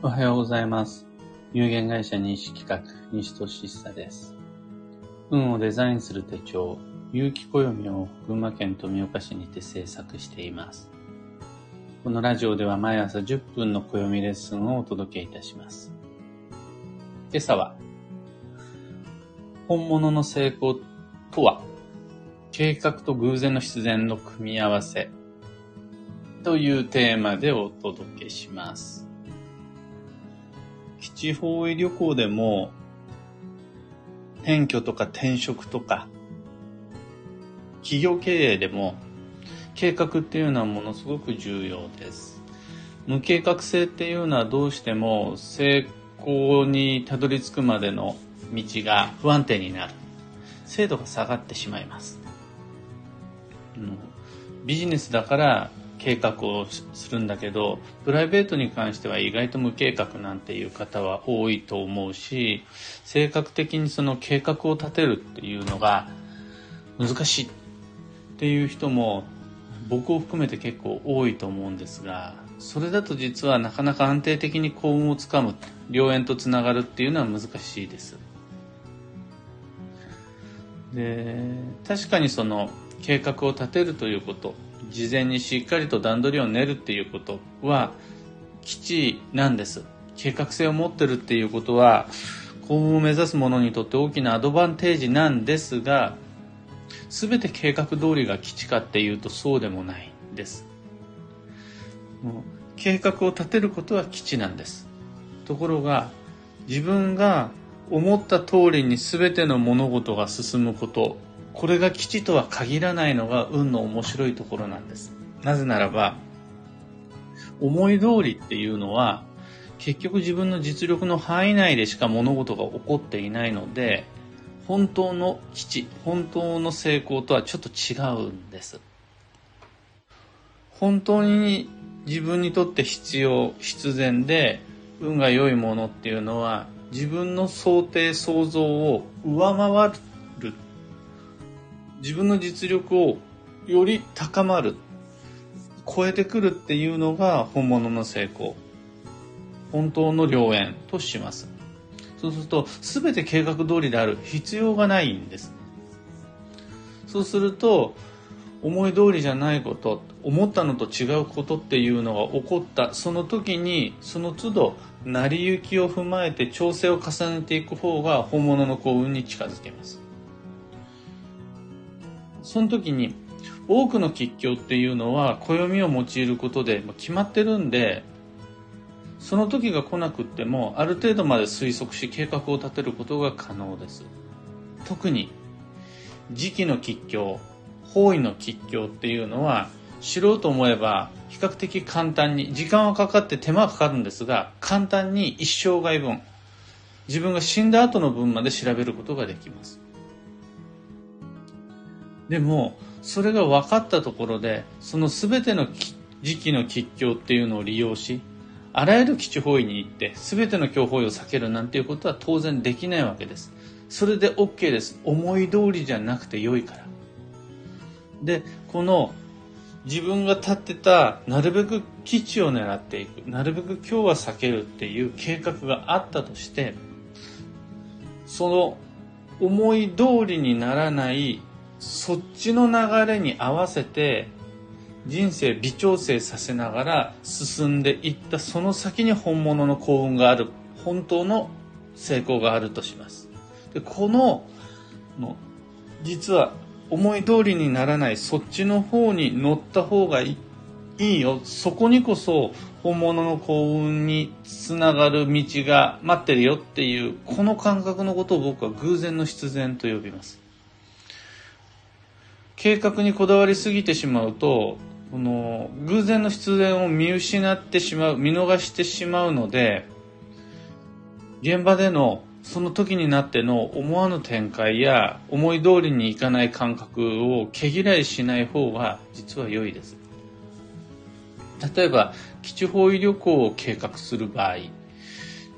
おはようございます。有限会社西企画、西俊久です。運をデザインする手帳、有機暦を群馬県富岡市にて制作しています。このラジオでは毎朝10分の暦レッスンをお届けいたします。今朝は、本物の成功とは、計画と偶然の必然の組み合わせというテーマでお届けします。基地方位旅行でも、転居とか転職とか、企業経営でも、計画っていうのはものすごく重要です。無計画性っていうのはどうしても成功にたどり着くまでの道が不安定になる。精度が下がってしまいます。ビジネスだから計画をするんだけど、プライベートに関しては意外と無計画なんていう方は多いと思うし、性格的にその計画を立てるっていうのが難しいっていう人も僕を含めて結構多いと思うんですが、それだと実はなかなか安定的に幸運をつかむ、良縁とつながるっていうのは難しいです。で、確かにその計画を立てるということ、事前にしっかりと段取りを練るっていうことは基地なんです。計画性を持ってるっていうことは幸運を目指す者にとって大きなアドバンテージなんですが全て計画通りが基地かっていうとそうでもないです。もう計画を立てることは基地なんです。ところが自分が思った通りに全ての物事が進むことこれが基地とは限らないのが運の面白いところなんです。なぜならば、思い通りっていうのは、結局自分の実力の範囲内でしか物事が起こっていないので、本当の基地、本当の成功とはちょっと違うんです。本当に自分にとって必要、必然で、運が良いものっていうのは、自分の想定、想像を上回る自分の実力をより高まる、超えてくるっていうのが本物の成功。本当の良縁とします。そうすると、すべて計画通りである必要がないんです。そうすると、思い通りじゃないこと、思ったのと違うことっていうのが起こった、その時に、その都度、成り行きを踏まえて調整を重ねていく方が本物の幸運に近づけます。その時に多くの吉凶っていうのは暦を用いることで決まってるんでその時が来なくってもある程度まで推測し計画を立てることが可能です。特に時期の吉凶方位の吉凶っていうのは知ろうと思えば比較的簡単に時間はかかって手間はかかるんですが簡単に一生涯分自分が死んだ後の分まで調べることができます。でも、それが分かったところで、その全ての時期の吉凶っていうのを利用し、あらゆる基地方位に行って、全ての強方位を避けるなんていうことは当然できないわけです。それで OK です。思い通りじゃなくて良いから。で、この自分が立ってた、なるべく基地を狙っていく、なるべく今日は避けるっていう計画があったとして、その思い通りにならないそっちの流れに合わせて人生微調整させながら進んでいったその先に本物の幸運がある本当の成功があるとします。でこのの実は思い通りにならないそっちの方に乗った方がいいよ。そこにこそ本物の幸運につながる道が待ってるよっていうこの感覚のことを僕は偶然の必然と呼びます。計画にこだわりすぎてしまうとこの偶然の必然を見失ってしまう見逃してしまうので現場でのその時になっての思わぬ展開や思い通りにいかない感覚を毛嫌いしない方が実は良いです。例えば基地方位旅行を計画する場合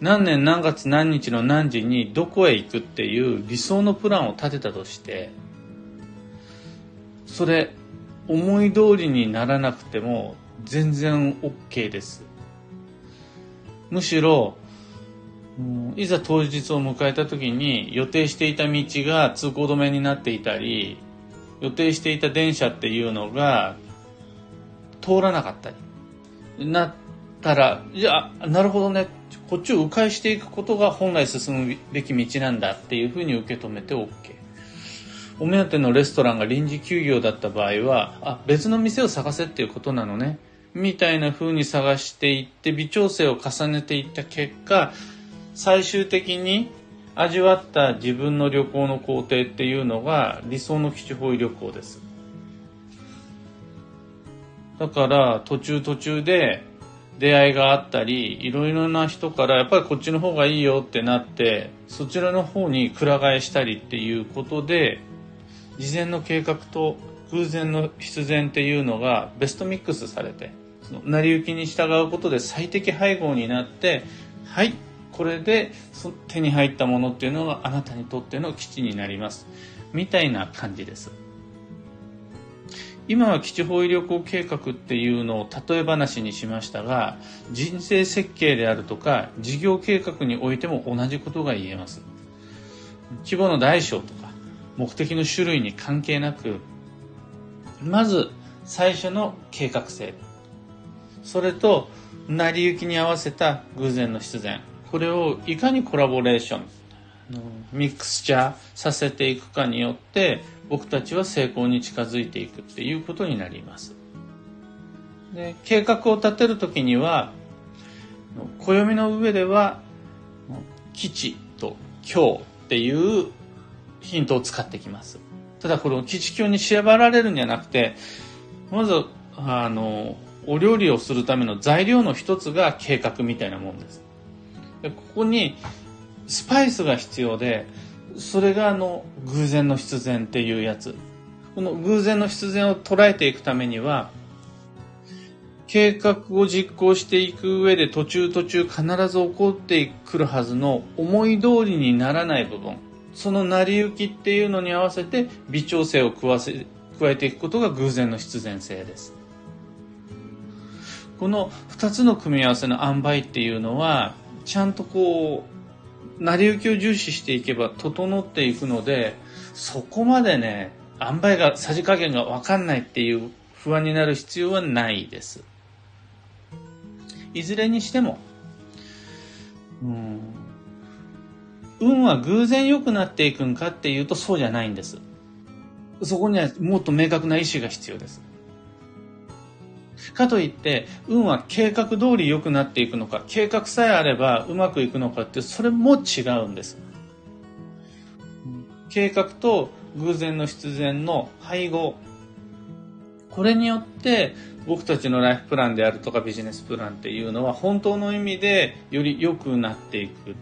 何年何月何日の何時にどこへ行くっていう理想のプランを立てたとしてそれ思い通りにならなくても全然 OK です。むしろ、いざ当日を迎えた時に予定していた道が通行止めになっていたり、予定していた電車っていうのが通らなかったり、なったら、いや、なるほどね、こっちを迂回していくことが本来進むべき道なんだっていうふうに受け止めて OK。お目当てのレストランが臨時休業だった場合は、あ、別の店を探せっていうことなのね。みたいな風に探していって微調整を重ねていった結果、最終的に味わった自分の旅行の工程っていうのが理想の基地方位旅行です。だから途中途中で出会いがあったり、いろいろな人からやっぱりこっちの方がいいよってなって、そちらの方にくら替えしたりっていうことで、事前の計画と偶然の必然っていうのがベストミックスされて、その成り行きに従うことで最適配合になって、はい、これで手に入ったものっていうのがあなたにとっての基地になります。みたいな感じです。今は基地方位旅行計画っていうのを例え話にしましたが、人生設計であるとか事業計画においても同じことが言えます。規模の大小と目的の種類に関係なく、まず最初の計画性。それと、成り行きに合わせた偶然の必然。これをいかにコラボレーション、ミックスチャーさせていくかによって、僕たちは成功に近づいていくっていうことになります。で計画を立てるときには、暦の上では、基地と今日っていうヒントを使ってきます。ただこの基地教に縛られるんじゃなくて、まず、あの、お料理をするための材料の一つが計画みたいなもんです。でここにスパイスが必要で、それがあの、偶然の必然っていうやつ。この偶然の必然を捉えていくためには、計画を実行していく上で途中途中必ず起こってくるはずの思い通りにならない部分。その成り行きっていうのに合わせて微調整を加せ加えていくことが偶然の必然性です。この二つの組み合わせの塩梅っていうのは、ちゃんとこう、成り行きを重視していけば整っていくので、そこまでね、塩梅が、さじ加減がわかんないっていう不安になる必要はないです。いずれにしても、うん運は偶然良くなっていくんかっていうとそうじゃないんです。そこにはもっと明確な意志が必要です。かといって、運は計画通り良くなっていくのか、計画さえあればうまくいくのかって、それも違うんです。計画と偶然の必然の配合。これによって僕たちのライフプランであるとかビジネスプランっていうのは本当の意味でより良くなっていく。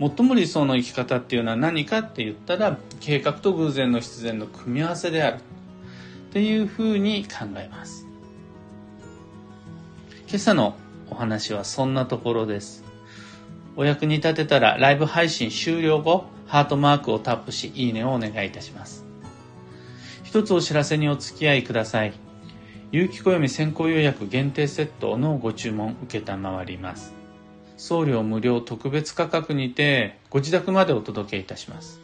最も理想の生き方っていうのは何かって言ったら計画と偶然の必然の組み合わせであるっていうふうに考えます。今朝のお話はそんなところです。お役に立てたらライブ配信終了後、ハートマークをタップし、いいねをお願いいたします。一つお知らせにお付き合いください。有機暦先行予約限定セットのご注文受けたまわります。送料無料特別価格にてご自宅までお届けいたします。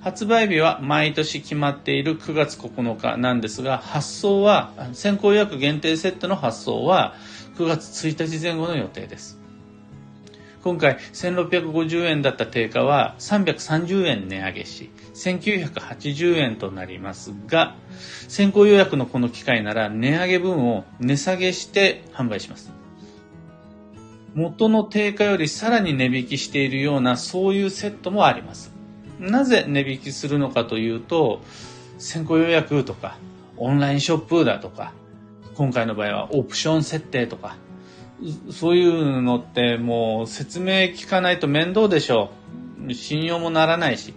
発売日は毎年決まっている9月9日なんですが、発送は、先行予約限定セットの発送は9月1日前後の予定です。今回1650円だった定価は330円値上げし、1980円となりますが、先行予約のこの機会なら値上げ分を値下げして販売します。元の定価よりさらに値引きしているようなそういうセットもあります。なぜ値引きするのかというと、先行予約とか、オンラインショップだとか、今回の場合はオプション設定とか、そういうのってもう説明聞かないと面倒でしょう。信用もならないし。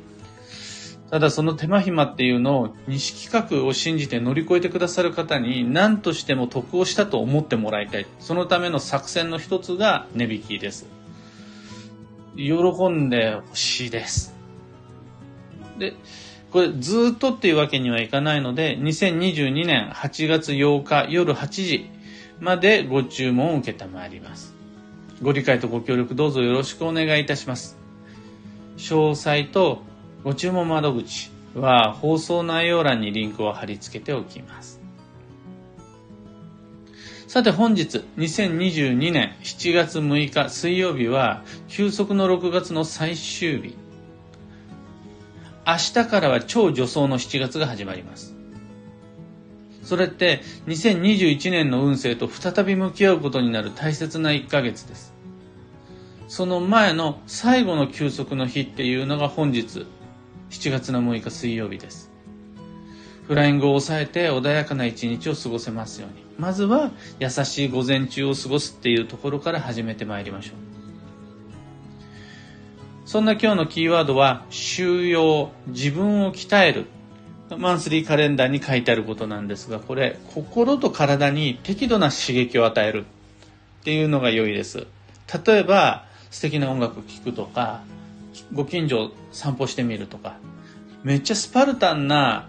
ただその手間暇っていうのを西企画を信じて乗り越えてくださる方に何としても得をしたと思ってもらいたい。そのための作戦の一つが値引きです。喜んでほしいです。で、これずっとっていうわけにはいかないので、2022年8月8日夜8時までご注文を受けたまわります。ご理解とご協力どうぞよろしくお願いいたします。詳細とご注文窓口は放送内容欄にリンクを貼り付けておきます。さて本日2022年7月6日水曜日は休息の6月の最終日。明日からは超助走の7月が始まります。それって2021年の運勢と再び向き合うことになる大切な1ヶ月です。その前の最後の休息の日っていうのが本日7月の6日水曜日です。フライングを抑えて穏やかな一日を過ごせますように。まずは優しい午前中を過ごすっていうところから始めてまいりましょう。そんな今日のキーワードは、収容、自分を鍛える。マンスリーカレンダーに書いてあることなんですが、これ、心と体に適度な刺激を与えるっていうのが良いです。例えば、素敵な音楽を聴くとか、ご近所散歩してみるとか、めっちゃスパルタンな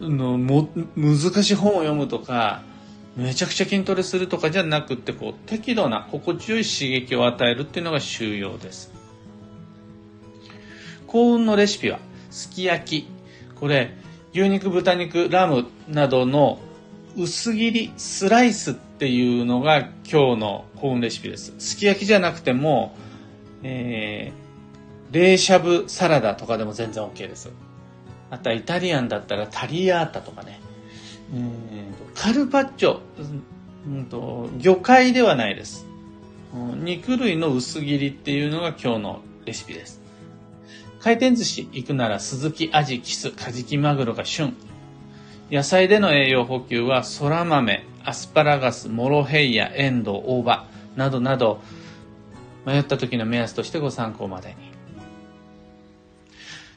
のも難しい本を読むとか、めちゃくちゃ筋トレするとかじゃなくて、こう、適度な心地よい刺激を与えるっていうのが収容です。幸運のレシピは、すき焼き。これ、牛肉、豚肉、ラムなどの薄切り、スライスっていうのが今日の幸運レシピです。すき焼きじゃなくても、えー、冷しゃぶサラダとかでも全然 OK です。あとはイタリアンだったらタリアータとかね。えー、カルパッチョ、うんと、魚介ではないです。肉類の薄切りっていうのが今日のレシピです。回転寿司行くなら鈴木、アジ、キス、カジキマグロが旬。野菜での栄養補給は空豆、アスパラガス、モロヘイヤ、エンドウ、大葉などなど迷った時の目安としてご参考までに。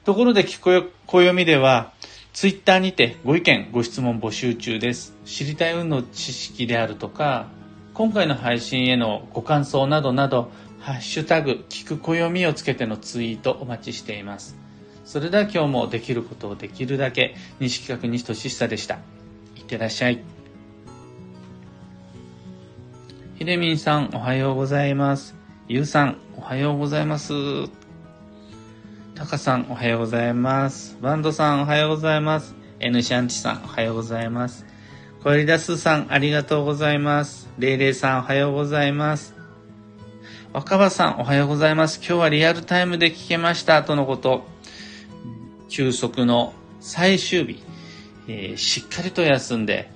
ところで聞こよ暦では、ツイッターにてご意見、ご質問募集中です。知りたい運の知識であるとか、今回の配信へのご感想などなど、ハッシュタグ、聞く暦をつけてのツイートお待ちしています。それでは今日もできることをできるだけ、西企画西俊久でした。いってらっしゃい。ひでみんさん、おはようございます。ゆうさん、おはようございます。たかさん、おはようございます。バンドさん、おはようございます。N シャンチさん、おはようございます。コエリダスさん、ありがとうございます。レイレイさん、おはようございます。若葉さん、おはようございます。今日はリアルタイムで聞けました、とのこと。休息の最終日、えー、しっかりと休んで、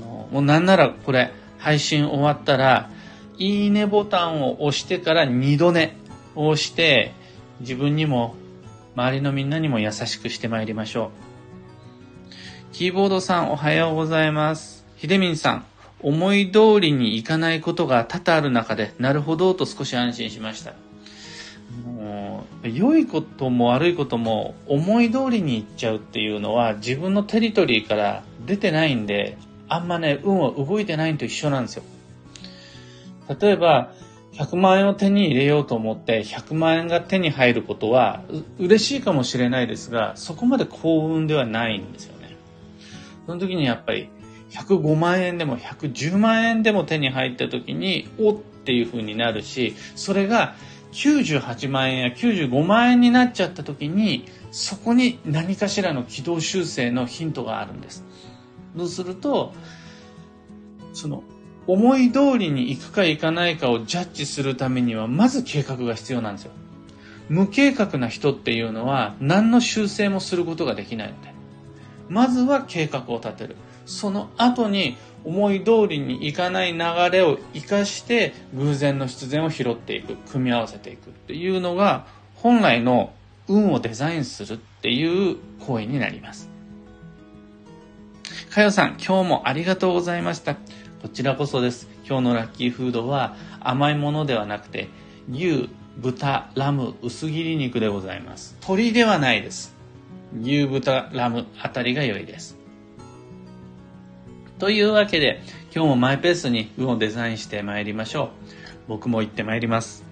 もうなんならこれ、配信終わったら、いいねボタンを押してから二度寝をして、自分にも周りのみんなにも優しくしてまいりましょう。キーボードさんおはようございます。ひでみんさん、思い通りにいかないことが多々ある中で、なるほどと少し安心しました。もう良いことも悪いことも思い通りにいっちゃうっていうのは自分のテリトリーから出てないんで、あんまね、運は動いてないのと一緒なんですよ。例えば、100万円を手に入れようと思って100万円が手に入ることは嬉しいかもしれないですが、そこまで幸運ではないんですよね。その時にやっぱり105万円でも110万円でも手に入った時に、おっていう風になるし、それが98万円や95万円になっちゃった時に、そこに何かしらの軌道修正のヒントがあるんです。そうすると、その思い通りに行くか行かないかをジャッジするためには、まず計画が必要なんですよ。無計画な人っていうのは、何の修正もすることができないので。まずは計画を立てる。その後に思い通りにいかない流れを活かして偶然の必然を拾っていく、組み合わせていくっていうのが本来の運をデザインするっていう行為になります。かよさん、今日もありがとうございました。こちらこそです。今日のラッキーフードは甘いものではなくて、牛、豚、ラム、薄切り肉でございます。鶏ではないです。牛、豚、ラムあたりが良いです。というわけで、今日もマイペースに運をデザインして参りましょう。僕も行って参ります。